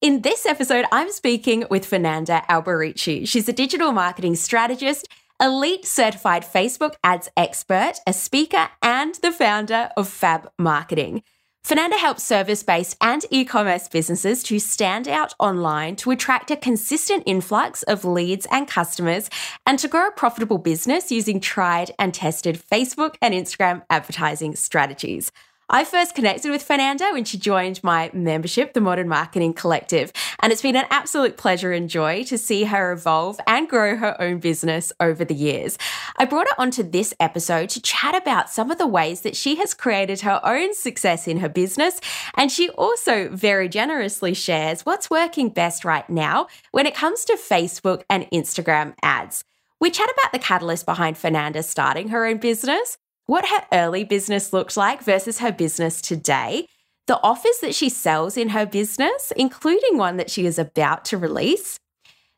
In this episode, I'm speaking with Fernanda Alberici. She's a digital marketing strategist, elite certified Facebook ads expert, a speaker, and the founder of Fab Marketing. Fernanda helps service based and e commerce businesses to stand out online to attract a consistent influx of leads and customers and to grow a profitable business using tried and tested Facebook and Instagram advertising strategies. I first connected with Fernanda when she joined my membership, the Modern Marketing Collective, and it's been an absolute pleasure and joy to see her evolve and grow her own business over the years. I brought her onto this episode to chat about some of the ways that she has created her own success in her business, and she also very generously shares what's working best right now when it comes to Facebook and Instagram ads. We chat about the catalyst behind Fernanda starting her own business, what her early business looked like versus her business today, the offers that she sells in her business, including one that she is about to release,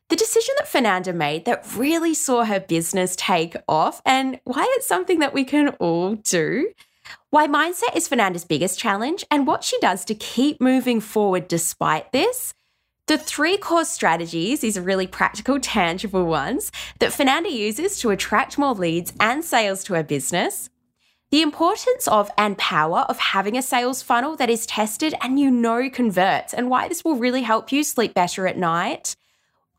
the decision that Fernanda made that really saw her business take off, and why it's something that we can all do. Why mindset is Fernanda's biggest challenge and what she does to keep moving forward despite this. The three core strategies, these are really practical, tangible ones, that Fernanda uses to attract more leads and sales to her business. The importance of and power of having a sales funnel that is tested and you know converts, and why this will really help you sleep better at night.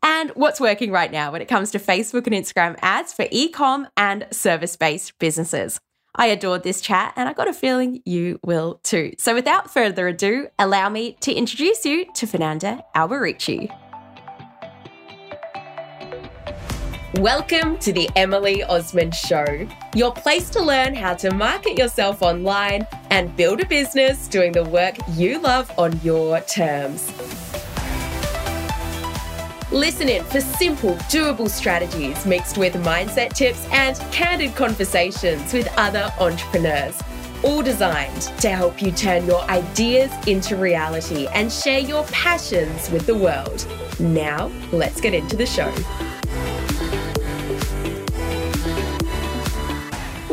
And what's working right now when it comes to Facebook and Instagram ads for e-com and service-based businesses. I adored this chat and I got a feeling you will too. So without further ado, allow me to introduce you to Fernanda Alberici. Welcome to the Emily Osmond Show, your place to learn how to market yourself online and build a business doing the work you love on your terms. Listen in for simple, doable strategies mixed with mindset tips and candid conversations with other entrepreneurs, all designed to help you turn your ideas into reality and share your passions with the world. Now, let's get into the show.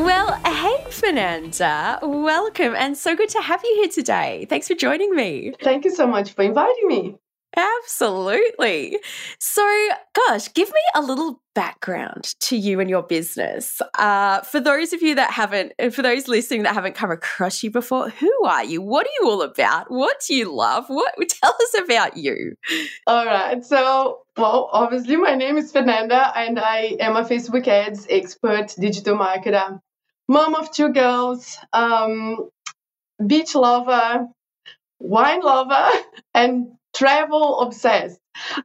Well, hey, Fernanda, welcome and so good to have you here today. Thanks for joining me. Thank you so much for inviting me. Absolutely. So, gosh, give me a little background to you and your business. Uh, for those of you that haven't, for those listening that haven't come across you before, who are you? What are you all about? What do you love? What tell us about you? All right. So, well, obviously, my name is Fernanda, and I am a Facebook ads expert, digital marketer mom of two girls, um, beach lover, wine lover, and travel obsessed.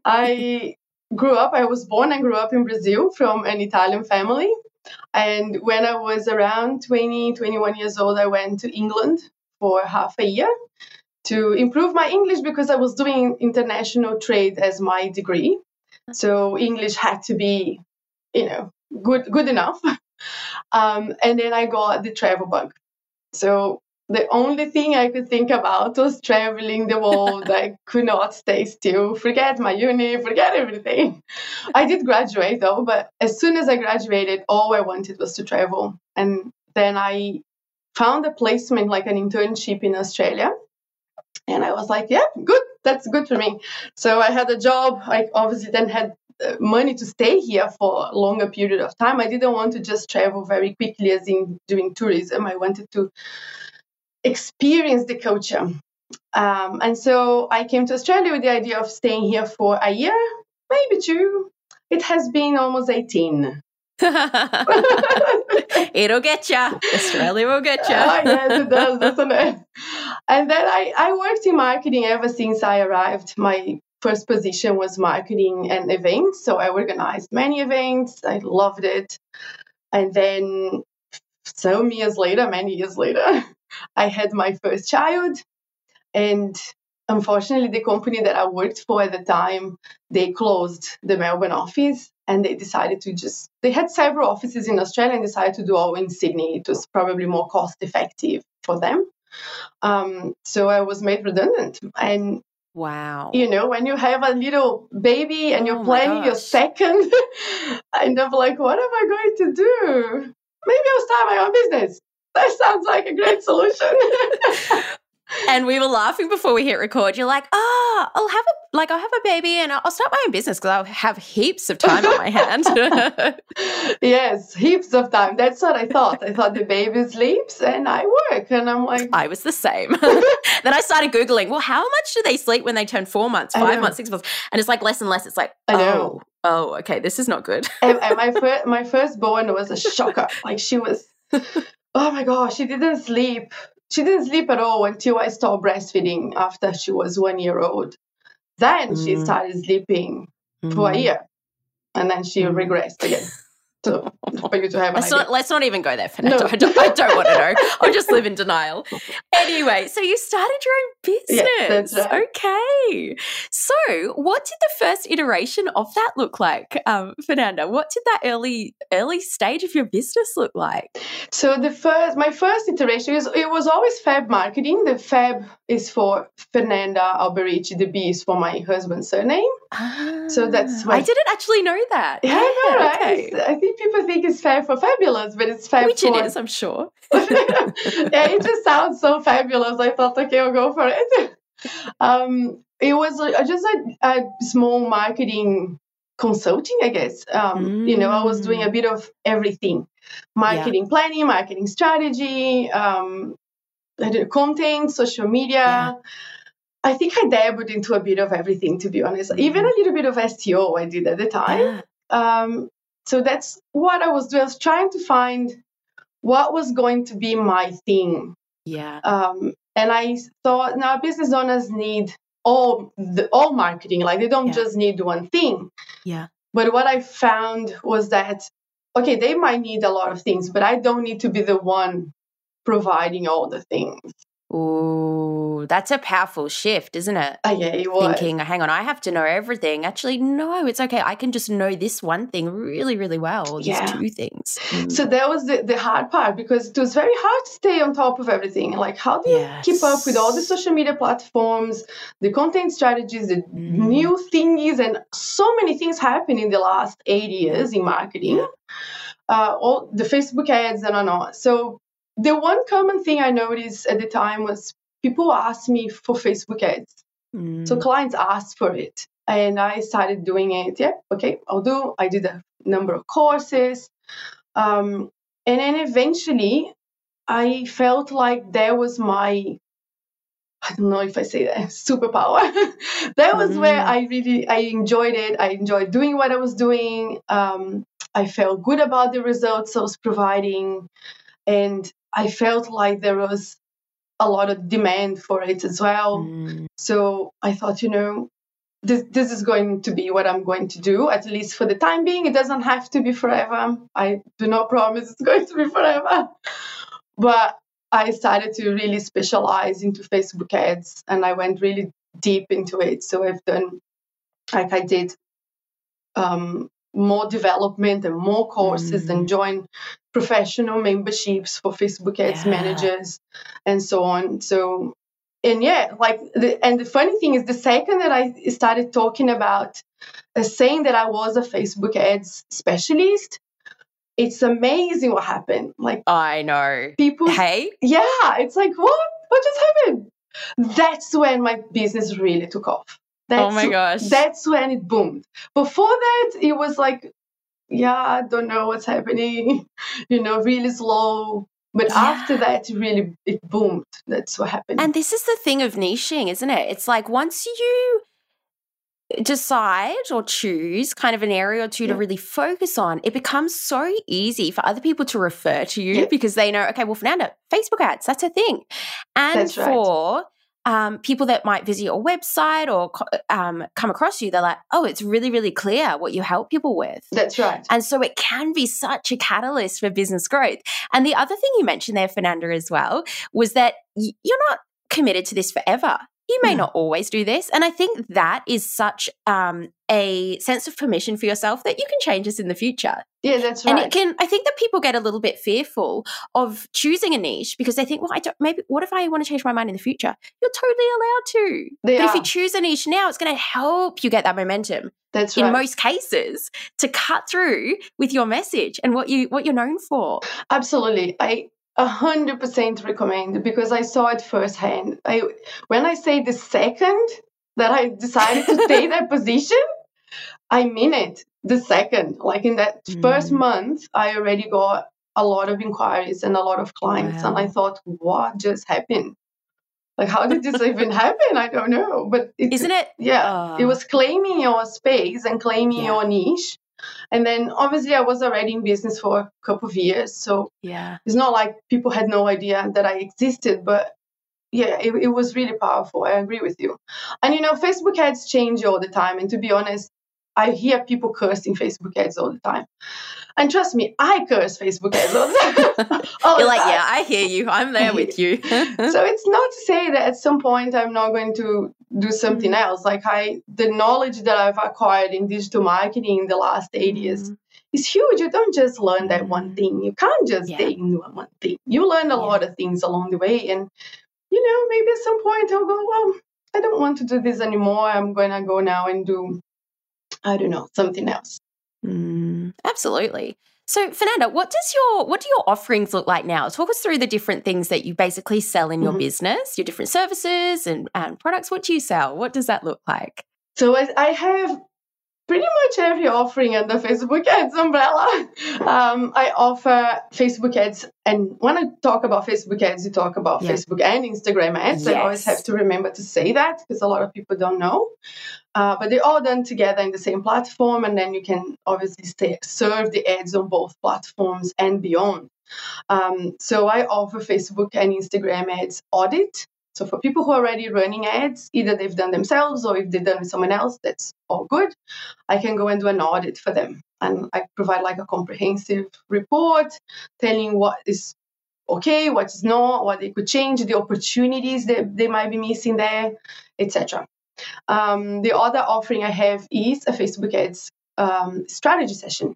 I grew up, I was born and grew up in Brazil from an Italian family. And when I was around 20, 21 years old, I went to England for half a year to improve my English because I was doing international trade as my degree. So English had to be, you know, good good enough. Um, and then I got the travel bug. So the only thing I could think about was traveling the world. I could not stay still, forget my uni, forget everything. I did graduate though, but as soon as I graduated, all I wanted was to travel. And then I found a placement, like an internship in Australia. And I was like, yeah, good, that's good for me. So I had a job. I obviously then had money to stay here for a longer period of time. I didn't want to just travel very quickly as in doing tourism. I wanted to experience the culture. Um, and so I came to Australia with the idea of staying here for a year, maybe two. It has been almost 18. It'll get you. Australia will get you. oh, yes, it does, doesn't it? And then I, I worked in marketing ever since I arrived. My first position was marketing and events. So I organized many events. I loved it. And then some years later, many years later, I had my first child. And unfortunately, the company that I worked for at the time, they closed the Melbourne office and they decided to just, they had several offices in Australia and decided to do all in Sydney. It was probably more cost effective for them. Um, so I was made redundant. And Wow. You know, when you have a little baby and you're oh planning your second, and I'm like, what am I going to do? Maybe I'll start my own business. That sounds like a great solution. and we were laughing before we hit record. You're like, oh, I'll have a like I'll have a baby and I'll start my own business because I'll have heaps of time on my hand. yes, heaps of time. That's what I thought. I thought the baby sleeps and I work, and I'm like, I was the same. then I started googling. Well, how much do they sleep when they turn four months, five months, six months? And it's like less and less. It's like, I know. Oh, oh okay, this is not good. and, and my first my firstborn was a shocker. Like she was. Oh my gosh, she didn't sleep she didn't sleep at all until I stopped breastfeeding after she was one year old. Then mm. she started sleeping mm. for a mm. year and then she mm. regressed again. So for you to have let's not, let's not even go there, Fernanda. No. I, don't, I don't want to know. I'll just live in denial. Anyway, so you started your own business. Yeah, right. Okay. So what did the first iteration of that look like, um, Fernanda? What did that early early stage of your business look like? So the first, my first iteration is it was always Fab marketing. The Fab is for Fernanda Alberici. The B is for my husband's surname. Ah, so that's why. I didn't actually know that. Yeah, yeah right? Okay. I think people think it's Fab for fabulous, but it's Fab Which for... it is, I'm sure. yeah, it just sounds so fabulous. I thought, okay, I'll go for it. Um, it was just a, a small marketing consulting, I guess. Um, mm. You know, I was doing a bit of everything marketing yeah. planning, marketing strategy, um, content, social media. Yeah. I think I dabbled into a bit of everything, to be honest. Mm. Even a little bit of SEO I did at the time. Yeah. Um, so that's what I was doing. I was trying to find what was going to be my thing. Yeah. Um, and I thought now business owners need all the all marketing. Like they don't yeah. just need one thing. Yeah. But what I found was that okay, they might need a lot of things, but I don't need to be the one providing all the things. Ooh, that's a powerful shift, isn't it? Oh, yeah, it was. Thinking, hang on, I have to know everything. Actually, no, it's okay. I can just know this one thing really, really well, or these yeah. two things. Mm. So that was the, the hard part because it was very hard to stay on top of everything. Like, how do you yes. keep up with all the social media platforms, the content strategies, the mm. new thingies, and so many things happen in the last eight years in marketing? Uh, all the Facebook ads and on. So the one common thing I noticed at the time was people asked me for Facebook ads. Mm. So clients asked for it. And I started doing it. Yeah, okay, I'll do. I did a number of courses. Um, and then eventually I felt like that was my I don't know if I say that superpower. that was mm. where I really I enjoyed it. I enjoyed doing what I was doing. Um, I felt good about the results I was providing, and I felt like there was a lot of demand for it as well. Mm. So I thought, you know, this, this is going to be what I'm going to do, at least for the time being. It doesn't have to be forever. I do not promise it's going to be forever. But I started to really specialize into Facebook ads and I went really deep into it. So I've done, like I did um, more development and more courses mm. and join professional memberships for Facebook ads yeah. managers and so on. So, and yeah, like, the, and the funny thing is, the second that I started talking about uh, saying that I was a Facebook ads specialist, it's amazing what happened. Like, I know. People, hey, yeah, it's like, what? What just happened? That's when my business really took off. That's, oh my gosh. That's when it boomed. Before that, it was like, yeah, I don't know what's happening, you know, really slow. But yeah. after that, really it boomed. That's what happened. And this is the thing of niching, isn't it? It's like once you decide or choose kind of an area or two yeah. to really focus on, it becomes so easy for other people to refer to you yeah. because they know, okay, well, Fernanda, Facebook ads, that's her thing. And that's for right um, people that might visit your website or um, come across you, they're like, oh, it's really, really clear what you help people with. That's right. And so it can be such a catalyst for business growth. And the other thing you mentioned there, Fernanda, as well, was that you're not committed to this forever. You may mm. not always do this. And I think that is such um, a sense of permission for yourself that you can change this in the future. Yeah, that's right. And it can, I think that people get a little bit fearful of choosing a niche because they think, well, I don't, maybe, what if I want to change my mind in the future? You're totally allowed to. They but are. if you choose a niche now, it's going to help you get that momentum. That's right. In most cases, to cut through with your message and what you what you're known for. Absolutely. I a hundred percent recommend because I saw it firsthand. I when I say the second that I decided to take that position, I mean it. The second, like in that mm. first month, I already got a lot of inquiries and a lot of clients, wow. and I thought, what just happened? Like, how did this even happen? I don't know. But isn't it? Yeah, uh, it was claiming your space and claiming yeah. your niche. And then obviously I was already in business for a couple of years. So yeah, it's not like people had no idea that I existed, but yeah, it, it was really powerful. I agree with you. And you know, Facebook ads change all the time. And to be honest, I hear people cursing Facebook ads all the time. And trust me, I curse Facebook ads all the time. all You're like, yeah, I hear you. I'm there with you. so it's not to say that at some point I'm not going to do something mm. else. Like I, the knowledge that I've acquired in digital marketing in the last eight years is huge. You don't just learn that one mm. thing. You can't just yeah. in one thing. You learn a yeah. lot of things along the way. And, you know, maybe at some point I'll go, well, I don't want to do this anymore. I'm going to go now and do, I don't know, something else. Mm, absolutely. So, Fernanda, what does your what do your offerings look like now? Talk us through the different things that you basically sell in your mm-hmm. business, your different services and, and products. What do you sell? What does that look like? So, I have pretty much every offering under Facebook ads umbrella. Um, I offer Facebook ads, and when I talk about Facebook ads, you talk about yeah. Facebook and Instagram ads. Yes. I always have to remember to say that because a lot of people don't know. Uh, but they're all done together in the same platform, and then you can obviously stay, serve the ads on both platforms and beyond. Um, so I offer Facebook and Instagram ads audit. So for people who are already running ads, either they've done themselves or if they've done with someone else, that's all good. I can go and do an audit for them. And I provide like a comprehensive report telling what is okay, what is not, what they could change, the opportunities that they might be missing there, etc. Um, the other offering I have is a Facebook ads um, strategy session.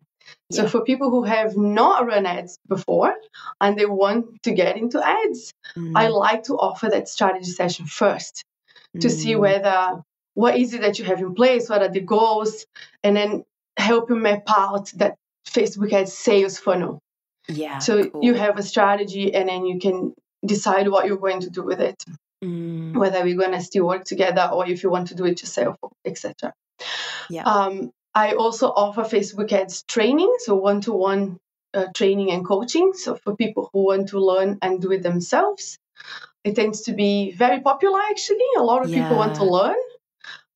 So for people who have not run ads before and they want to get into ads, mm. I like to offer that strategy session first to mm. see whether what is it that you have in place, what are the goals, and then help you map out that Facebook ads sales funnel. Yeah. So cool. you have a strategy and then you can decide what you're going to do with it. Mm. Whether we're going to still work together or if you want to do it yourself, etc. Yeah. Um, I also offer Facebook ads training, so one to one training and coaching. So for people who want to learn and do it themselves, it tends to be very popular actually. A lot of yeah. people want to learn.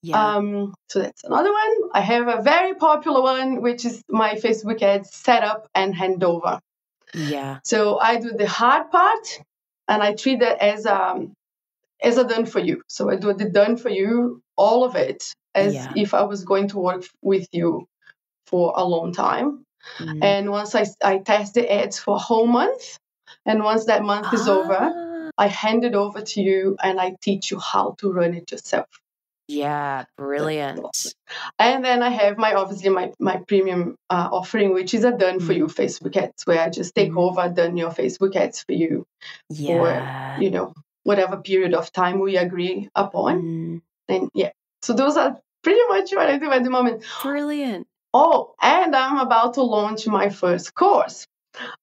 Yeah. Um, so that's another one. I have a very popular one, which is my Facebook ads setup and handover. Yeah. So I do the hard part and I treat that as um as a done for you. So I do the done for you, all of it, as yeah. if I was going to work with you for a long time. Mm. And once I, I test the ads for a whole month, and once that month ah. is over, ah. I hand it over to you and I teach you how to run it yourself. Yeah, brilliant. And then I have my obviously my my premium uh, offering, which is a done for you Facebook ads, where I just take mm. over done your Facebook ads for you, yeah. for you know whatever period of time we agree upon. Mm. And yeah, so those are pretty much what I do at the moment. Brilliant. Oh, and I'm about to launch my first course.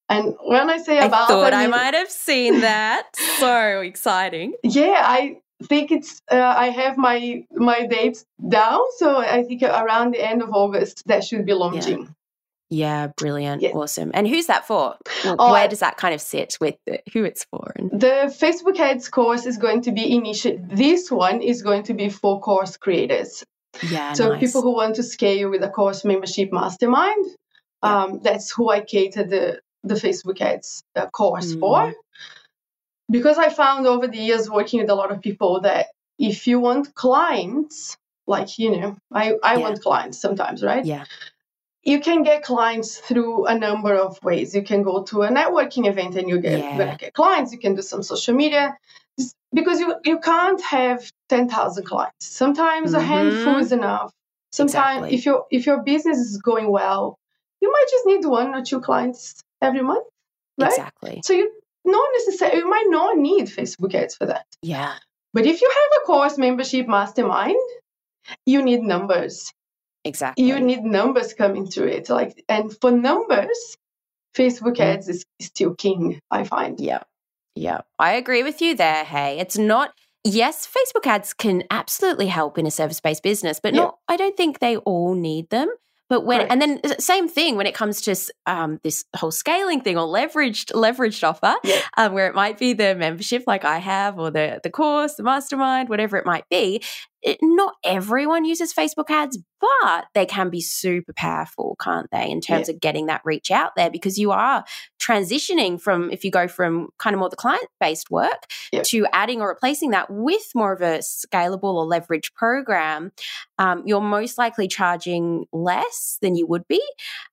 And when I say about, I thought I, mean, I might have seen that. so exciting. Yeah, I think it's. Uh, I have my my dates down, so I think around the end of August that should be launching. Yeah. Yeah, brilliant. Yeah. Awesome. And who's that for? oh, where does that kind of sit with the, who it's for? And... The Facebook ads course is going to be initial. This one is going to be for course creators. Yeah. So nice. people who want to scale with a course membership mastermind, yeah. um, that's who I cater the, the Facebook ads uh, course mm. for. Because I found over the years working with a lot of people that if you want clients, like, you know, I, I yeah. want clients sometimes, right? Yeah you can get clients through a number of ways. You can go to a networking event and you get yeah. get clients. You can do some social media because you you can't have ten thousand clients. Sometimes mm-hmm. a handful is enough. Sometimes exactly. if your if your business is going well, you might just need one or two clients every month. Right? Exactly. So you not necessarily you might not need Facebook ads for that. Yeah. But if you have a course membership mastermind, you need numbers Exactly. You need numbers coming through it. Like and for numbers, Facebook mm. ads is still king, I find. Yeah. Yeah. I agree with you there. Hey, it's not, yes, Facebook ads can absolutely help in a service based business, but yeah. not, I don't think they all need them. But when and then same thing when it comes to um, this whole scaling thing or leveraged leveraged offer, yeah. um, where it might be the membership like I have or the the course, the mastermind, whatever it might be it, not everyone uses Facebook ads, but they can be super powerful, can't they, in terms yeah. of getting that reach out there because you are transitioning from, if you go from kind of more the client based work yeah. to adding or replacing that with more of a scalable or leverage program, um, you're most likely charging less than you would be.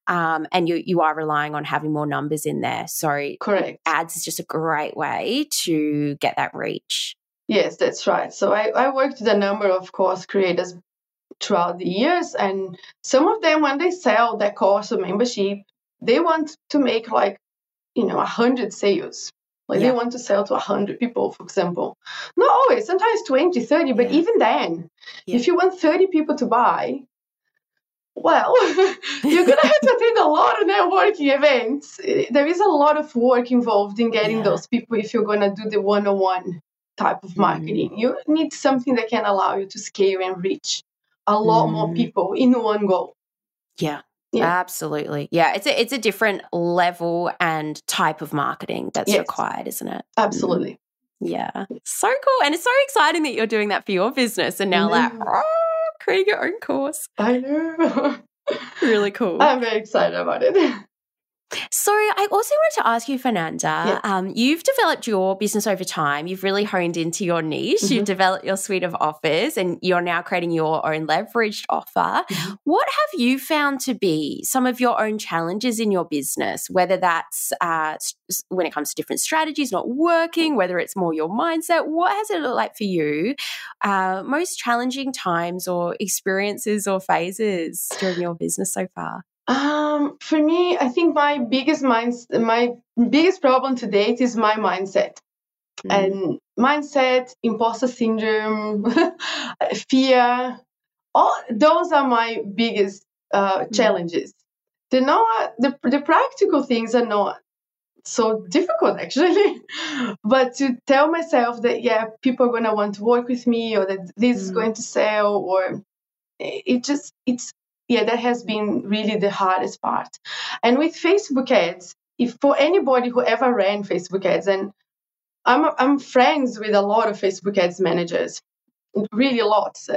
Um, and you, you are relying on having more numbers in there. So, correct. Ads is just a great way to get that reach. Yes, that's right. So I, I worked with a number of course creators throughout the years, and some of them, when they sell their course or membership, they want to make like, you know, a hundred sales. Like yeah. they want to sell to 100 people, for example. Not always, sometimes 20, 30, but yeah. even then, yeah. if you want 30 people to buy, well, you're going to have to attend a lot of networking events. Eh, there is a lot of work involved in getting those people if you're going to do the one on one type of marketing. Mm. You need something that can allow you to scale and reach a lot mm. more people in one go. Yeah. Yeah. Absolutely. Yeah, it's a it's a different level and type of marketing that's yes. required, isn't it? Absolutely. Mm. Yeah. So cool. And it's so exciting that you're doing that for your business and now like oh, creating your own course. I know. really cool. I'm very excited about it. So, I also wanted to ask you, Fernanda. Yeah. Um, you've developed your business over time. You've really honed into your niche. Mm-hmm. You've developed your suite of offers, and you're now creating your own leveraged offer. Mm-hmm. What have you found to be some of your own challenges in your business? Whether that's uh, when it comes to different strategies not working, whether it's more your mindset. What has it looked like for you? Uh, most challenging times or experiences or phases during your business so far? Um, for me, I think my biggest minds, my biggest problem to date is my mindset. Mm. And mindset, imposter syndrome, fear, all those are my biggest uh, mm. challenges. They're not the the practical things are not so difficult actually but to tell myself that yeah people are going to want to work with me or that this mm. is going to sell or it just it's yeah, that has been really the hardest part. And with Facebook ads, if for anybody who ever ran Facebook ads, and I'm I'm friends with a lot of Facebook ads managers, really lots.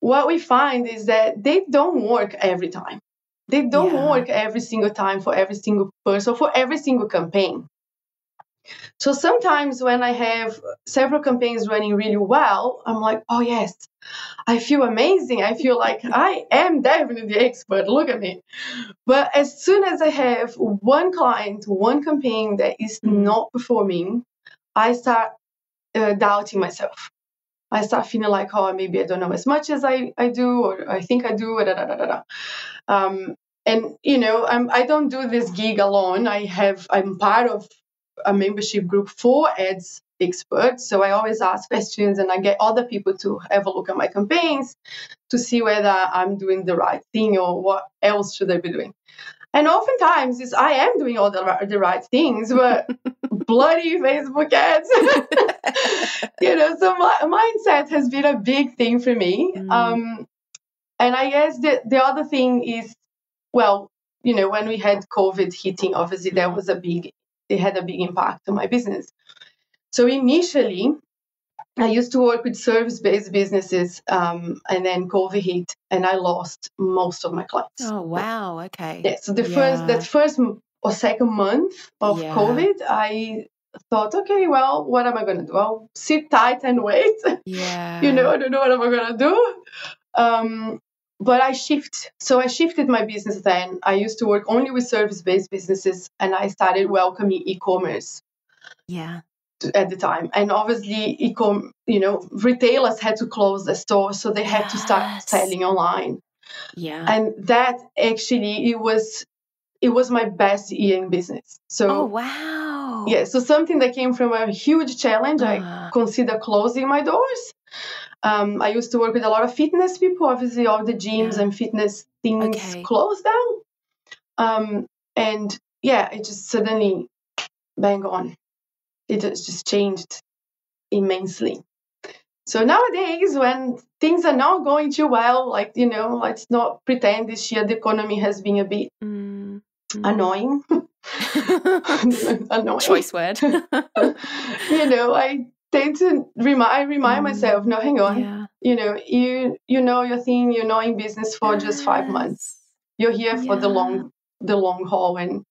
What we find is that they don't work every time. They don't yeah. work every single time for every single person, for every single campaign. So sometimes when I have several campaigns running really well, I'm like, oh yes, I feel amazing. I feel like I am definitely the expert. Look at me. But as soon as I have one client, one campaign that is not performing, I start uh, doubting myself. I start feeling like, oh, maybe I don't know as much as I, I do, or I think I do, da, da, da, da, da. Um, and you know, I'm, I don't do this gig alone. I have I'm part of a membership group for ads experts. So I always ask questions and I get other people to have a look at my campaigns to see whether I'm doing the right thing or what else should I be doing. And oftentimes is I am doing all the, the right things, but bloody Facebook ads. you know, so my mindset has been a big thing for me. Mm. Um, and I guess the, the other thing is, well, you know, when we had COVID hitting, obviously there was a big it had a big impact on my business. So initially, I used to work with service-based businesses, um, and then COVID hit, and I lost most of my clients. Oh wow! Okay. Yeah. So the yeah. first, that first or second month of yeah. COVID, I thought, okay, well, what am I going to do? I'll sit tight and wait. Yeah. you know, I don't know what am I going to do. Um, but I shift. So I shifted my business then. I used to work only with service-based businesses, and I started welcoming e-commerce. Yeah. At the time, and obviously, e-com, you know, retailers had to close the stores, so they yes. had to start selling online. Yeah. And that actually, it was, it was my best year in business. So. Oh wow. Yeah. So something that came from a huge challenge, uh. I consider closing my doors um, I used to work with a lot of fitness people. Obviously, all the gyms yeah. and fitness things okay. closed down. Um, and yeah, it just suddenly bang on. It just changed immensely. So nowadays, when things are not going too well, like, you know, let's not pretend this year the economy has been a bit mm. annoying. annoying. Choice word. you know, I tend to remind I remind mm. myself, no, hang on. Yeah. You know, you you know your thing, you're not in business for yes. just five months. You're here for yeah. the long the long haul and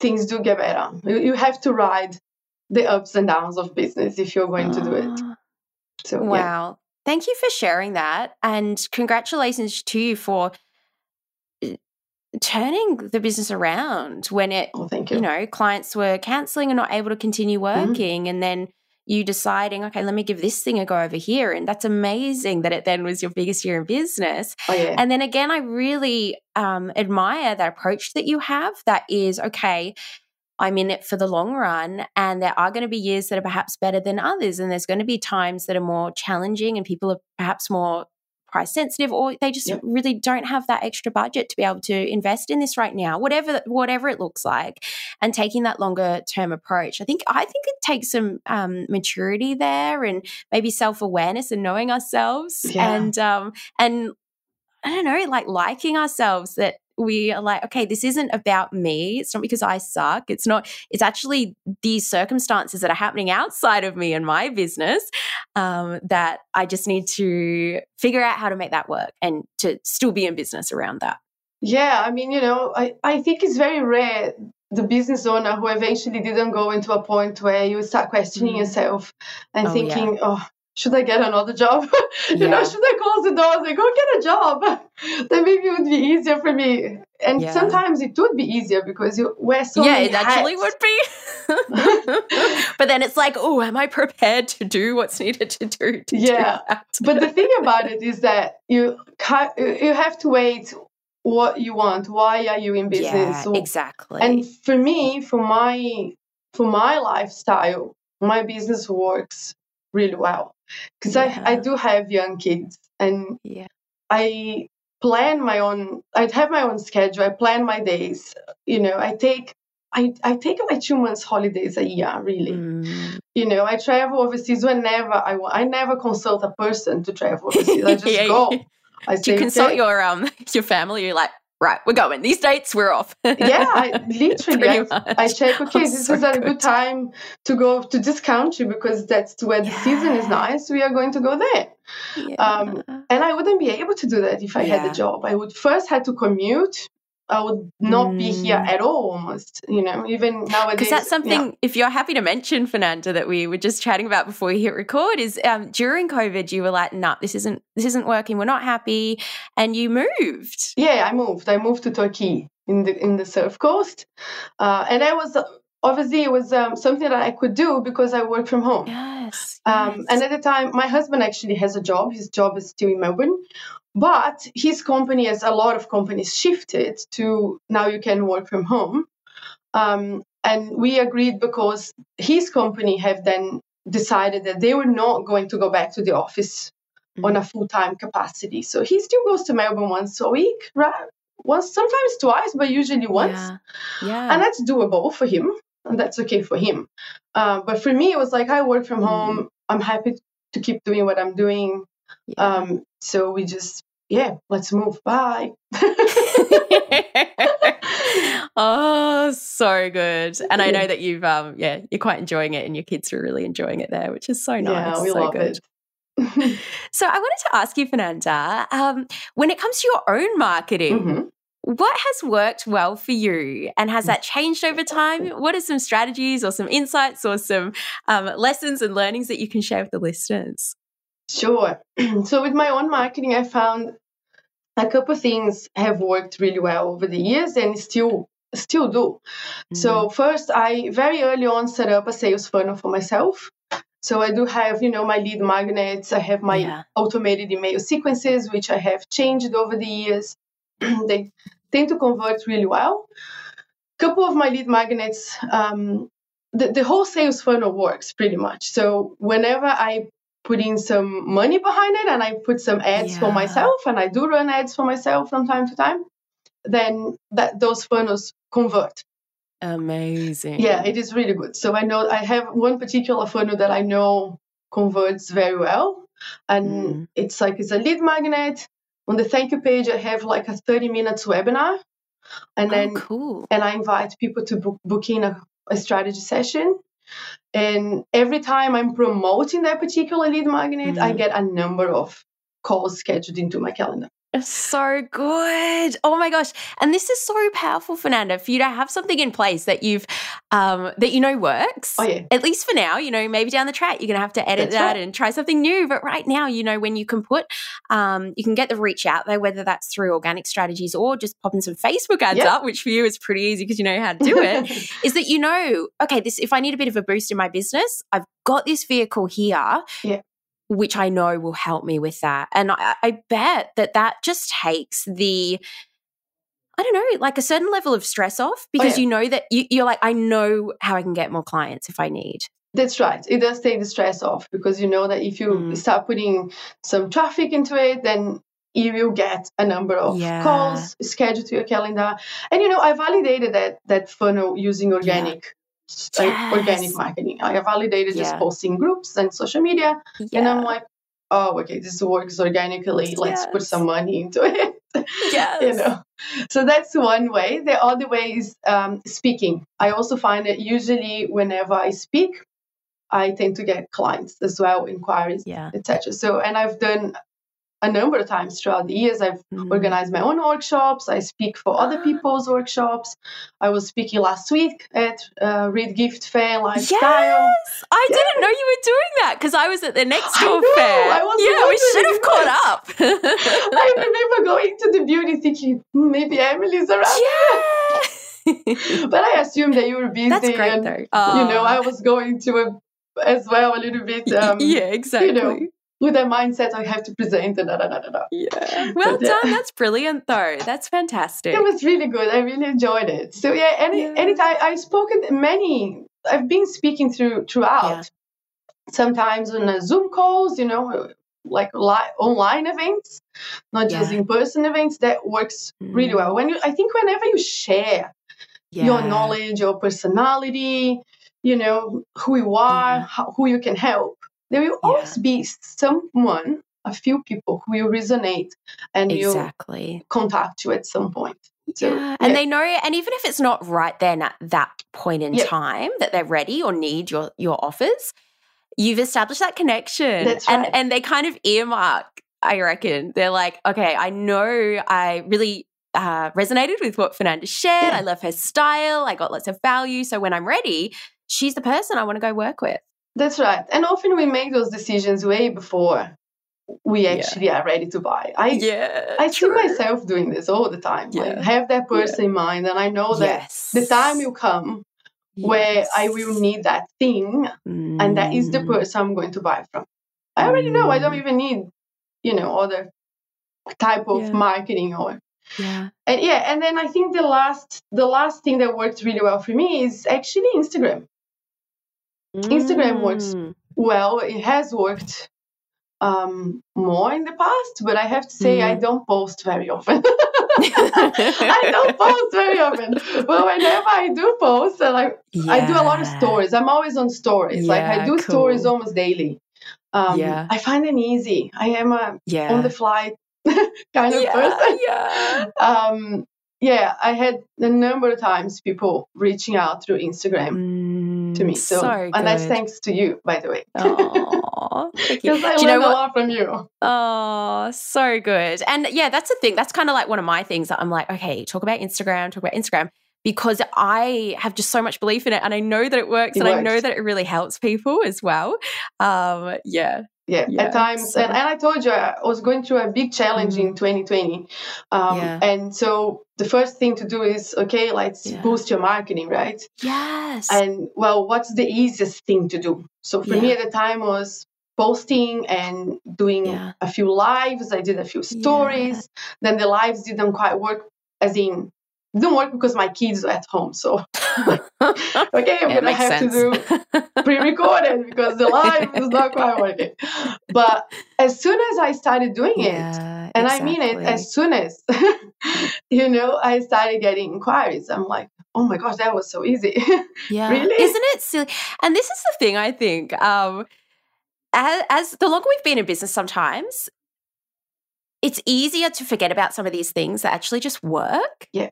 things do get better. You, you have to ride the ups and downs of business if you're going to do it. Ah. So wow. Yeah. Thank you for sharing that. And congratulations to you for uh, turning the business around when it oh, you. you know clients were canceling and not able to continue mm-hmm. working mm-hmm. and then you deciding okay let me give this thing a go over here and that's amazing that it then was your biggest year in business oh, yeah. and then again i really um, admire that approach that you have that is okay I'm in it for the long run. And there are going to be years that are perhaps better than others. And there's going to be times that are more challenging and people are perhaps more price sensitive or they just yep. really don't have that extra budget to be able to invest in this right now whatever whatever it looks like and taking that longer term approach i think i think it takes some um, maturity there and maybe self-awareness and knowing ourselves yeah. and um and I don't know, like liking ourselves that we are like, okay, this isn't about me. It's not because I suck. It's not, it's actually these circumstances that are happening outside of me and my business um, that I just need to figure out how to make that work and to still be in business around that. Yeah, I mean, you know, I, I think it's very rare the business owner who eventually didn't go into a point where you start questioning mm. yourself and oh, thinking, yeah. oh, should I get another job? you yeah. know, should I close the doors and go get a job? then maybe it would be easier for me. And yeah. sometimes it would be easier because you wear so yeah, many it actually would be. but then it's like, oh, am I prepared to do what's needed to do? To yeah. Do but the thing about it is that you you have to wait what you want. Why are you in business? Yeah, exactly. And for me, for my for my lifestyle, my business works really well because yeah. I, I do have young kids and yeah. I plan my own I have my own schedule. I plan my days. You know, I take I, I take like two months holidays a year, really. Mm. You know, I travel overseas whenever I want. I never consult a person to travel overseas. I just yeah, go. I Do you consult okay. your um your family? You're like, right, we're going. These dates, we're off. yeah, I, literally, I, I, check, okay, I'm this so is a good. good time to go to this country because that's where the yeah. season is nice. We are going to go there. Yeah. Um, and I wouldn't be able to do that if I yeah. had a job. I would first have to commute I would not mm. be here mm. at all almost, you know, even nowadays. Because that's something, yeah. if you're happy to mention, Fernanda, that we were just chatting about before we hit record is um, during COVID, you were like, no, nah, this isn't, this isn't working. We're not happy. And you moved. Yeah, I moved. I moved to Torquay in the, in the Surf Coast. Uh, and I was, obviously it was um, something that I could do because I work from home. Yes, um, yes. And at the time, my husband actually has a job. His job is still in Melbourne. But his company, as a lot of companies shifted to now you can work from home. Um, and we agreed because his company have then decided that they were not going to go back to the office mm-hmm. on a full-time capacity. So he still goes to Melbourne once a week, right? Once, sometimes twice, but usually once. Yeah. yeah. And that's doable for him. And that's okay for him. Uh, but for me, it was like I work from mm-hmm. home. I'm happy to keep doing what I'm doing. Yeah. Um, so we just yeah, let's move. Bye. oh, so good. And I know that you've um yeah, you're quite enjoying it and your kids are really enjoying it there, which is so nice. Yeah, we so love good. it. so I wanted to ask you, Fernanda, um, when it comes to your own marketing, mm-hmm. what has worked well for you and has that changed over time? What are some strategies or some insights or some um, lessons and learnings that you can share with the listeners? Sure. so with my own marketing, I found a couple of things have worked really well over the years and still still do. Mm-hmm. So first, I very early on set up a sales funnel for myself. So I do have, you know, my lead magnets. I have my yeah. automated email sequences, which I have changed over the years. they tend to convert really well. A couple of my lead magnets, um, the, the whole sales funnel works pretty much. So whenever I putting some money behind it and I put some ads yeah. for myself and I do run ads for myself from time to time. then that those funnels convert. Amazing. Yeah, it is really good. So I know I have one particular funnel that I know converts very well. And mm. it's like it's a lead magnet. On the thank you page, I have like a 30 minutes webinar. And oh, then cool. and I invite people to book, book in a, a strategy session. And every time I'm promoting that particular lead magnet, mm. I get a number of calls scheduled into my calendar. So good. Oh my gosh. And this is so powerful, Fernanda, for you to have something in place that you've um that you know works. Oh yeah. At least for now, you know, maybe down the track you're gonna have to edit that's that right. and try something new. But right now, you know, when you can put um you can get the reach out there, whether that's through organic strategies or just popping some Facebook ads yep. up, which for you is pretty easy because you know how to do it, is that you know, okay, this if I need a bit of a boost in my business, I've got this vehicle here. Yeah which I know will help me with that. And I, I bet that that just takes the I don't know, like a certain level of stress off because oh, yeah. you know that you, are like, I know how I can get more clients if I need. That's right. It does take the stress off because you know that if you mm. start putting some traffic into it, then you will get a number of yeah. calls scheduled to your calendar. And you know, I validated that that funnel using organic yes. organic marketing. I validated yeah. just posting groups and social media, yeah. and I'm like, oh, okay, this works organically. Let's yes. put some money into it. Yes. you know. So that's one way. The other way is um, speaking. I also find that usually whenever I speak, I tend to get clients as well, inquiries, yeah. etc. So, and I've done a number of times throughout the years. I've mm. organized my own workshops. I speak for other ah. people's workshops. I was speaking last week at uh, Reed Gift Fair Lifestyle. Yes, I yeah. didn't know you were doing that because I was at the next door fair. I was yeah, we should have caught up. I remember going to the beauty thinking hmm, maybe Emily's around. Yeah. but I assumed that you were busy. That's great, and, though. You know, I was going to a, as well a little bit. Um, yeah, exactly. You know, with that mindset I have to present and da da da da da. Yeah. Well but, done. That's brilliant though. That's fantastic. It was really good. I really enjoyed it. So yeah, any yeah. anytime I've spoken many I've been speaking through throughout. Yeah. Sometimes on uh, Zoom calls, you know, like li- online events, not just in person events. That works mm. really well. When you, I think, whenever you share your knowledge, your personality, you know who you are, how, who you can help, there will yeah. always be someone, a few people who will resonate and exactly. contact you at some point. So, yeah. And they know, and even if it's not right then at that point in yeah. time that they're ready or need your your offers, you've established that connection. That's right. And and they kind of earmark, I reckon. They're like, okay, I know I really uh, resonated with what Fernanda shared. Yeah. I love her style. I got lots of value. So when I'm ready, she's the person I want to go work with. That's right. And often we make those decisions way before we actually yeah. are ready to buy. I yeah, I see myself doing this all the time. Yeah. Like have that person yeah. in mind and I know that yes. the time will come yes. where I will need that thing mm. and that is the mm. person I'm going to buy from. I already mm. know I don't mm. even need, you know, other type of marketing or yeah. And yeah, and then I think the last the last thing that worked really well for me is actually Instagram. Instagram works mm. well. It has worked um, more in the past, but I have to say mm. I don't post very often. I don't post very often. But whenever I do post, I like yeah. I do a lot of stories. I'm always on stories. Yeah, like I do cool. stories almost daily. Um, yeah. I find them easy. I am a yeah. on the fly kind of person. Yeah. Um, yeah, I had a number of times people reaching out through Instagram mm, to me. So, so and that's thanks to you, by the way. Oh, because I learned a lot from you. Oh, so good. And yeah, that's the thing. That's kind of like one of my things that I'm like, okay, talk about Instagram, talk about Instagram. Because I have just so much belief in it and I know that it works it and works. I know that it really helps people as well. Um, yeah, yeah, yeah, at times so. and, and, i told you i was going through a big challenge mm-hmm. in 2020 um, yeah. and so the first thing to do is okay let's yeah. boost your marketing right yes and well what's the easiest thing to do so for me at the time was posting and doing a few lives i did a few stories then the lives didn't quite work as in don't work because my kids are at home. So okay, I'm gonna have sense. to do pre-recorded because the live is not quite working. But as soon as I started doing yeah, it, and exactly. I mean it, as soon as you know, I started getting inquiries. I'm like, oh my gosh, that was so easy. Yeah, really? Isn't it silly? And this is the thing I think. Um, as, as the longer we've been in business, sometimes it's easier to forget about some of these things that actually just work. Yeah.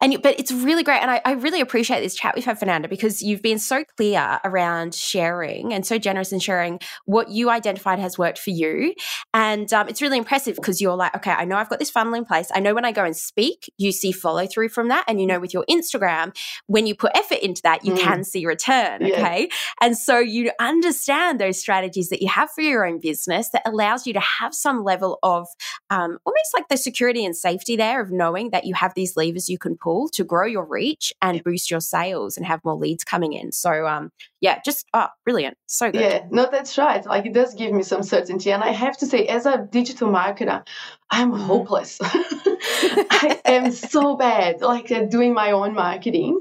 And but it's really great, and I, I, really appreciate this chat we've had, Fernanda, because you've been so clear around sharing and so generous in sharing what you identified has worked for you, and um, it's really impressive because you're like, okay, I know I've got this funnel in place. I know when I go and speak, you see follow through from that, and you know with your Instagram, when you put effort into that, you mm. can see return. Yeah. Okay, and so you understand those strategies that you have for your own business that allows you to have some level of um, almost like the security and safety there of knowing that you have these levers you can pull to grow your reach and boost your sales and have more leads coming in. So, um, yeah, just oh, brilliant, so good. Yeah, no, that's right. Like it does give me some certainty, and I have to say, as a digital marketer, I'm mm-hmm. hopeless. I am so bad, like uh, doing my own marketing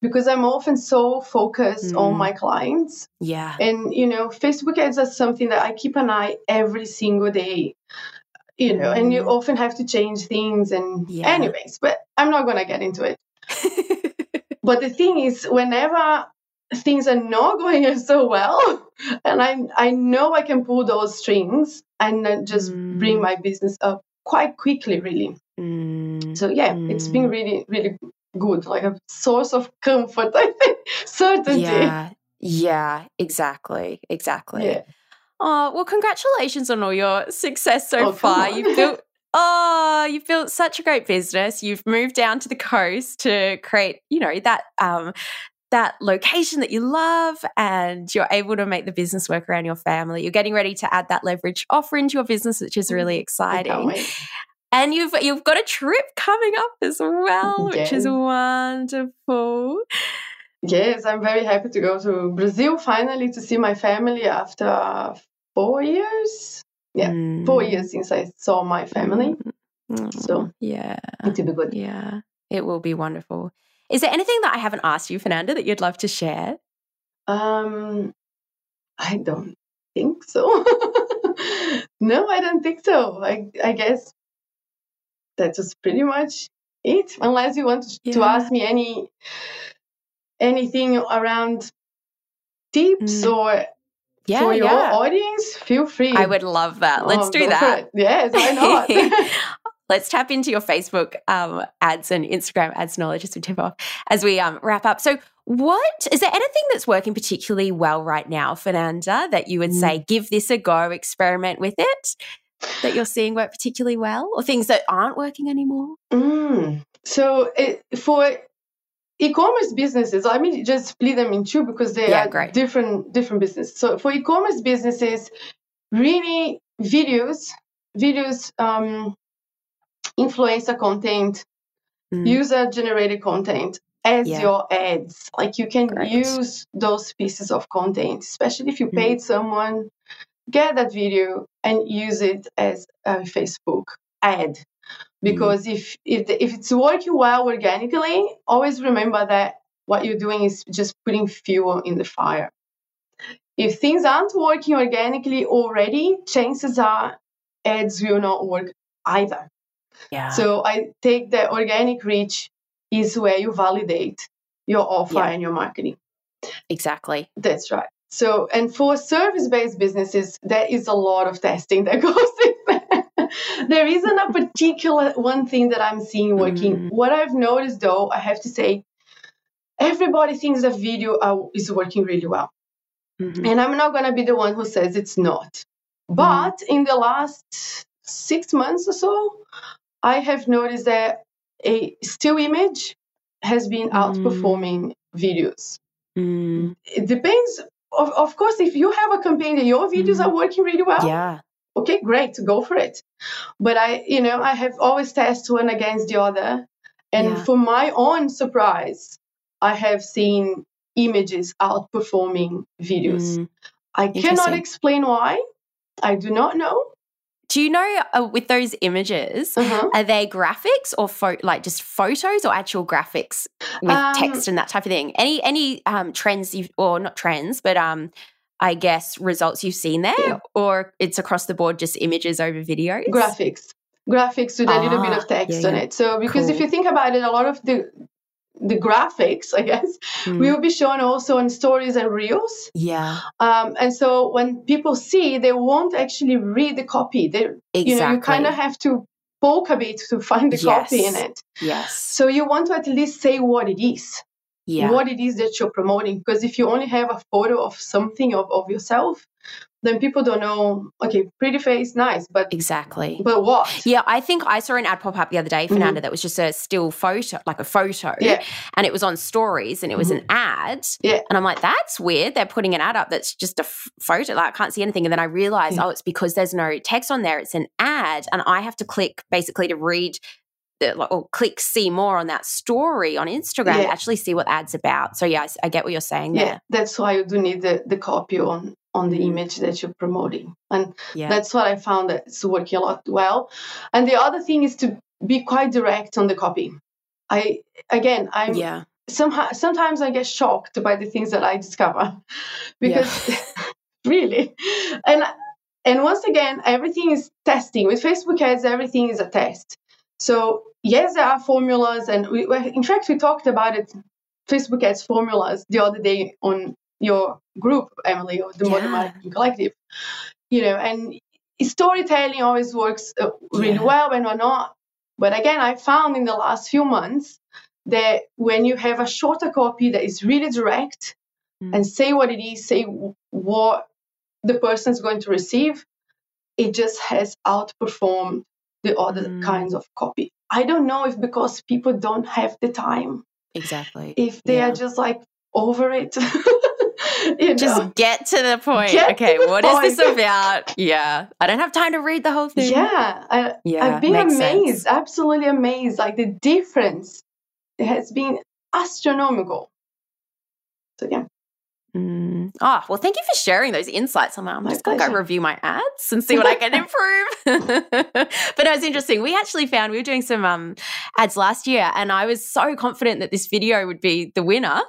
because I'm often so focused mm. on my clients. Yeah. And, you know, Facebook ads are something that I keep an eye every single day you know, and you mm. often have to change things. And, yeah. anyways, but I'm not going to get into it. but the thing is, whenever things are not going so well, and I I know I can pull those strings and just mm. bring my business up quite quickly, really. Mm. So yeah, mm. it's been mm. really really good, like a source of comfort. I think certainty. Yeah, yeah, exactly, exactly. Yeah. Oh, well, congratulations on all your success so oh, far. You've built Oh, you've built such a great business. You've moved down to the coast to create, you know, that um that location that you love and you're able to make the business work around your family. You're getting ready to add that leverage offer into your business, which is really mm, exciting. And you've you've got a trip coming up as well, yes. which is wonderful. Yes, I'm very happy to go to Brazil finally to see my family after four years. Yeah, mm. four years since I saw my family. Mm. So yeah, it will be good. Yeah, it will be wonderful. Is there anything that I haven't asked you, Fernanda, that you'd love to share? Um, I don't think so. no, I don't think so. I I guess that's just pretty much it. Unless you want to, yeah. to ask me any anything around tips mm. or yeah, for your yeah. audience, feel free. I would love that. Let's oh, do that. Yes, why not? Let's tap into your Facebook um, ads and Instagram ads knowledge as we tip off as we um, wrap up. So, what is there anything that's working particularly well right now, Fernanda, that you would mm. say give this a go, experiment with it? That you're seeing work particularly well, or things that aren't working anymore? Mm. So, it, for e-commerce businesses let me just split them in two because they yeah, are great. different different businesses so for e-commerce businesses really videos videos um, influencer content mm. user generated content as yeah. your ads like you can great. use those pieces of content especially if you mm. paid someone get that video and use it as a facebook ad. Because mm. if if the, if it's working well organically, always remember that what you're doing is just putting fuel in the fire. If things aren't working organically already, chances are ads will not work either. Yeah. So I take the organic reach is where you validate your offer yeah. and your marketing. Exactly. That's right. So, and for service based businesses, there is a lot of testing that goes there isn't a particular one thing that I'm seeing working. Mm. What I've noticed, though, I have to say, everybody thinks that video uh, is working really well. Mm-hmm. And I'm not going to be the one who says it's not. Mm-hmm. But in the last six months or so, I have noticed that a still image has been mm. outperforming videos. Mm. It depends. Of, of course, if you have a campaign that your videos mm. are working really well, yeah okay, great, go for it. But I, you know, I have always tested one against the other. And yeah. for my own surprise, I have seen images outperforming videos. Mm, I cannot explain why. I do not know. Do you know uh, with those images, Uh-huh. are they graphics or pho- like just photos or actual graphics with Um, text and that type of thing? Any any um, trends you or not trends, but um, I guess results you've seen there, Yeah. or it's across the board just images over videos. graphics. Graphics with a little bit Ah, of text yeah, on it. So because if you think about it a lot of the the graphics i guess Mm. will be shown also in stories and reels. Yeah, um, and so when people see they won't actually read the copy. They exactly. you know you kind of have to poke a bit to find the copy in it. Yes, so you want to at least say what it is yeah, what it is that you're promoting because if you only have a photo of something of, of yourself then people don't know okay pretty face nice but exactly. but what Yeah, I think I saw an ad pop up the other day. Fernanda, mm-hmm. that was just a still photo, like a photo. Yeah. And it was on stories and it was an mm-hmm. ad. Yeah. And I'm like, that's weird. They're putting an ad up that's just a f- photo. Like, I can't see anything. And then I realized, Yeah. oh, it's because there's no text on there. It's an ad. And I have to click basically to read. Or click see more on that story on Instagram Yeah. actually see what ad's about. So yeah, I get what you're saying yeah there. that's why you do need the, the copy on on the mm. image that you're promoting and Yeah. that's what i found that's working a lot well and the other thing is to be quite direct on the copy i again i'm yeah. somehow sometimes i get shocked by the things that i discover because really and and once again everything is testing with facebook ads everything is a test so yes there are formulas and we, in fact we talked about it facebook ads formulas the other day on your group emily of the modern marketing collective you know and storytelling always works uh, really Yeah. well when or not but again i found in the last few months that when you have a shorter copy that is really direct Mm. and say what it is, say what the person is going to receive, it just has outperformed the other Mm. kinds of copy. I don't know if because people don't have the time, Exactly. if they Yeah. are just like over it. you Just know? get to the point. Get okay, the what is this about? Yeah. I don't have time to read the whole thing. Yeah, I, Yeah. I've been amazed, sense. absolutely amazed. Like the difference has been astronomical. So yeah, Mm. Oh, well, thank you for sharing those insights. I'm, I'm just going to go review my ads and see what I can improve. but it was interesting. We actually found we were doing some um, ads last year, and I was so confident that this video would be the winner.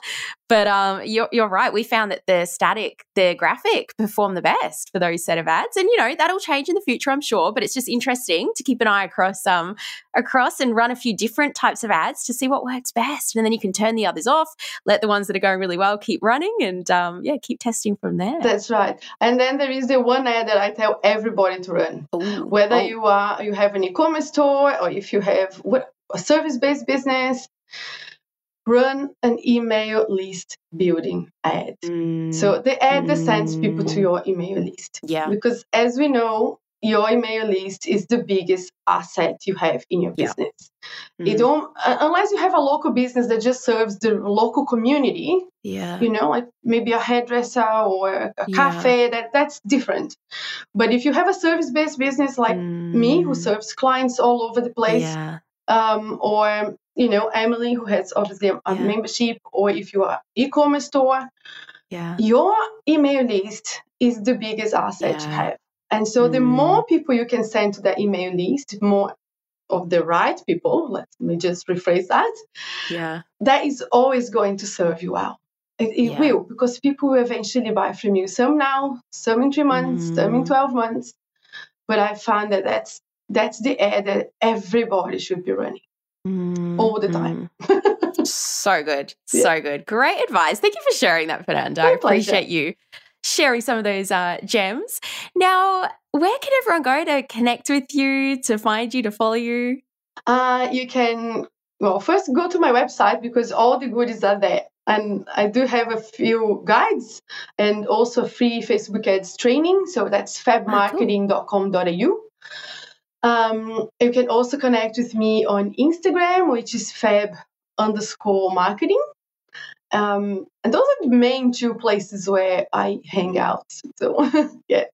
But um, you're, you're right. We found that the static, the graphic performed the best for those set of ads. And, you know, that'll change in the future, I'm sure. But it's just interesting to keep an eye across um, across and run a few different types of ads to see what works best. And then you can turn the others off, let the ones that are going really well keep running, and um, yeah, keep testing from there. that's right. And then there is the one ad that I tell everybody to run. Ooh. whether Oh, you are you have an e-commerce store or if you have what a service-based business run an email list building ad. Mm, so the ad that sends people to Mm. your email list. Yeah, because as we know your email list is the biggest asset you have in your Yeah. business. Mm, it don't uh, unless you have a local business that just serves the local community yeah, you know like maybe a hairdresser or a, Yeah. cafe that that's different. But if you have a service-based business like me who Mm, serves clients all over the place Yeah, um, or you know emily who has obviously a, Yeah. membership or if you are e-commerce store yeah, your email list is the biggest asset you have and so the Mm. more people you can send to that email list more of the right people let me just rephrase that yeah, that is always going to serve you well it, it Yeah. will because people will eventually buy from you some now some in three months some in Mm. 12 months but i found that that's that's the ad that everybody should be running Mm, all the time. mm. so good, Yeah. so good. Great advice. Thank you for sharing that, Fernanda. I appreciate you sharing some of those uh, gems. Now, where can everyone go to connect with you, to find you, to follow you? Uh, you can, well, first go to my website because all the goodies are there. And I do have a few guides and also free Facebook ads training. So that's fabmarketing.com.au. Um, you can also connect with me on Instagram, which is fab underscore marketing. Um, and those are the main two places where I hang out. So, yeah.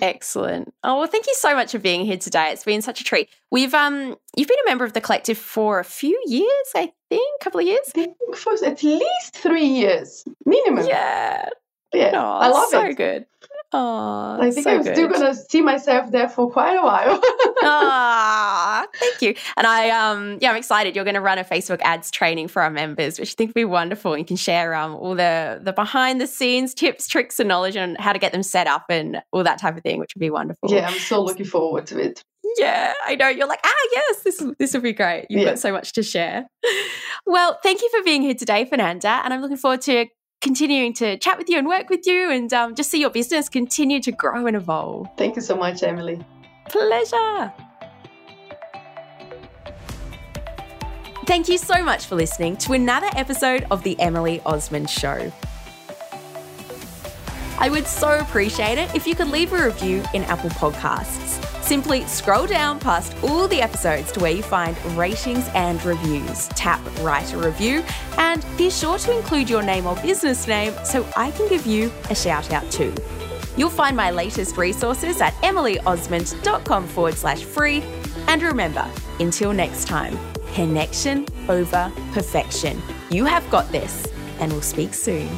Excellent. Oh well, thank you so much for being here today. It's been such a treat. We've um, you've been a member of the collective for a few years, I think, a couple of years. I think for at least three years minimum. Yeah. Yeah, Oh, I love so it. So good. Oh, I think so I'm good. still gonna see myself there for quite a while. Ah, thank you. And I um yeah, I'm excited. You're going to run a Facebook ads training for our members, which I think would be wonderful. You can share um all the the behind the scenes tips, tricks, and knowledge on how to get them set up and all that type of thing, which would be wonderful. yeah, I'm so looking forward to it. Yeah, I know. You're like, ah, yes, this this will be great. You've Yeah. got so much to share. Well, thank you for being here today, Fernanda, and I'm looking forward to continuing to chat with you and work with you, and um, just see your business continue to grow and evolve. Thank you so much, Emily. Pleasure. Thank you so much for listening to another episode of The Emily Osmond Show. I would so appreciate it if you could leave a review in Apple Podcasts. Simply scroll down past all the episodes to where you find ratings and reviews. Tap write a review and be sure to include your name or business name so I can give you a shout out too. You'll find my latest resources at emilyosmond.com forward slash free. And remember, until next time, connection over perfection. You have got this, and we'll speak soon.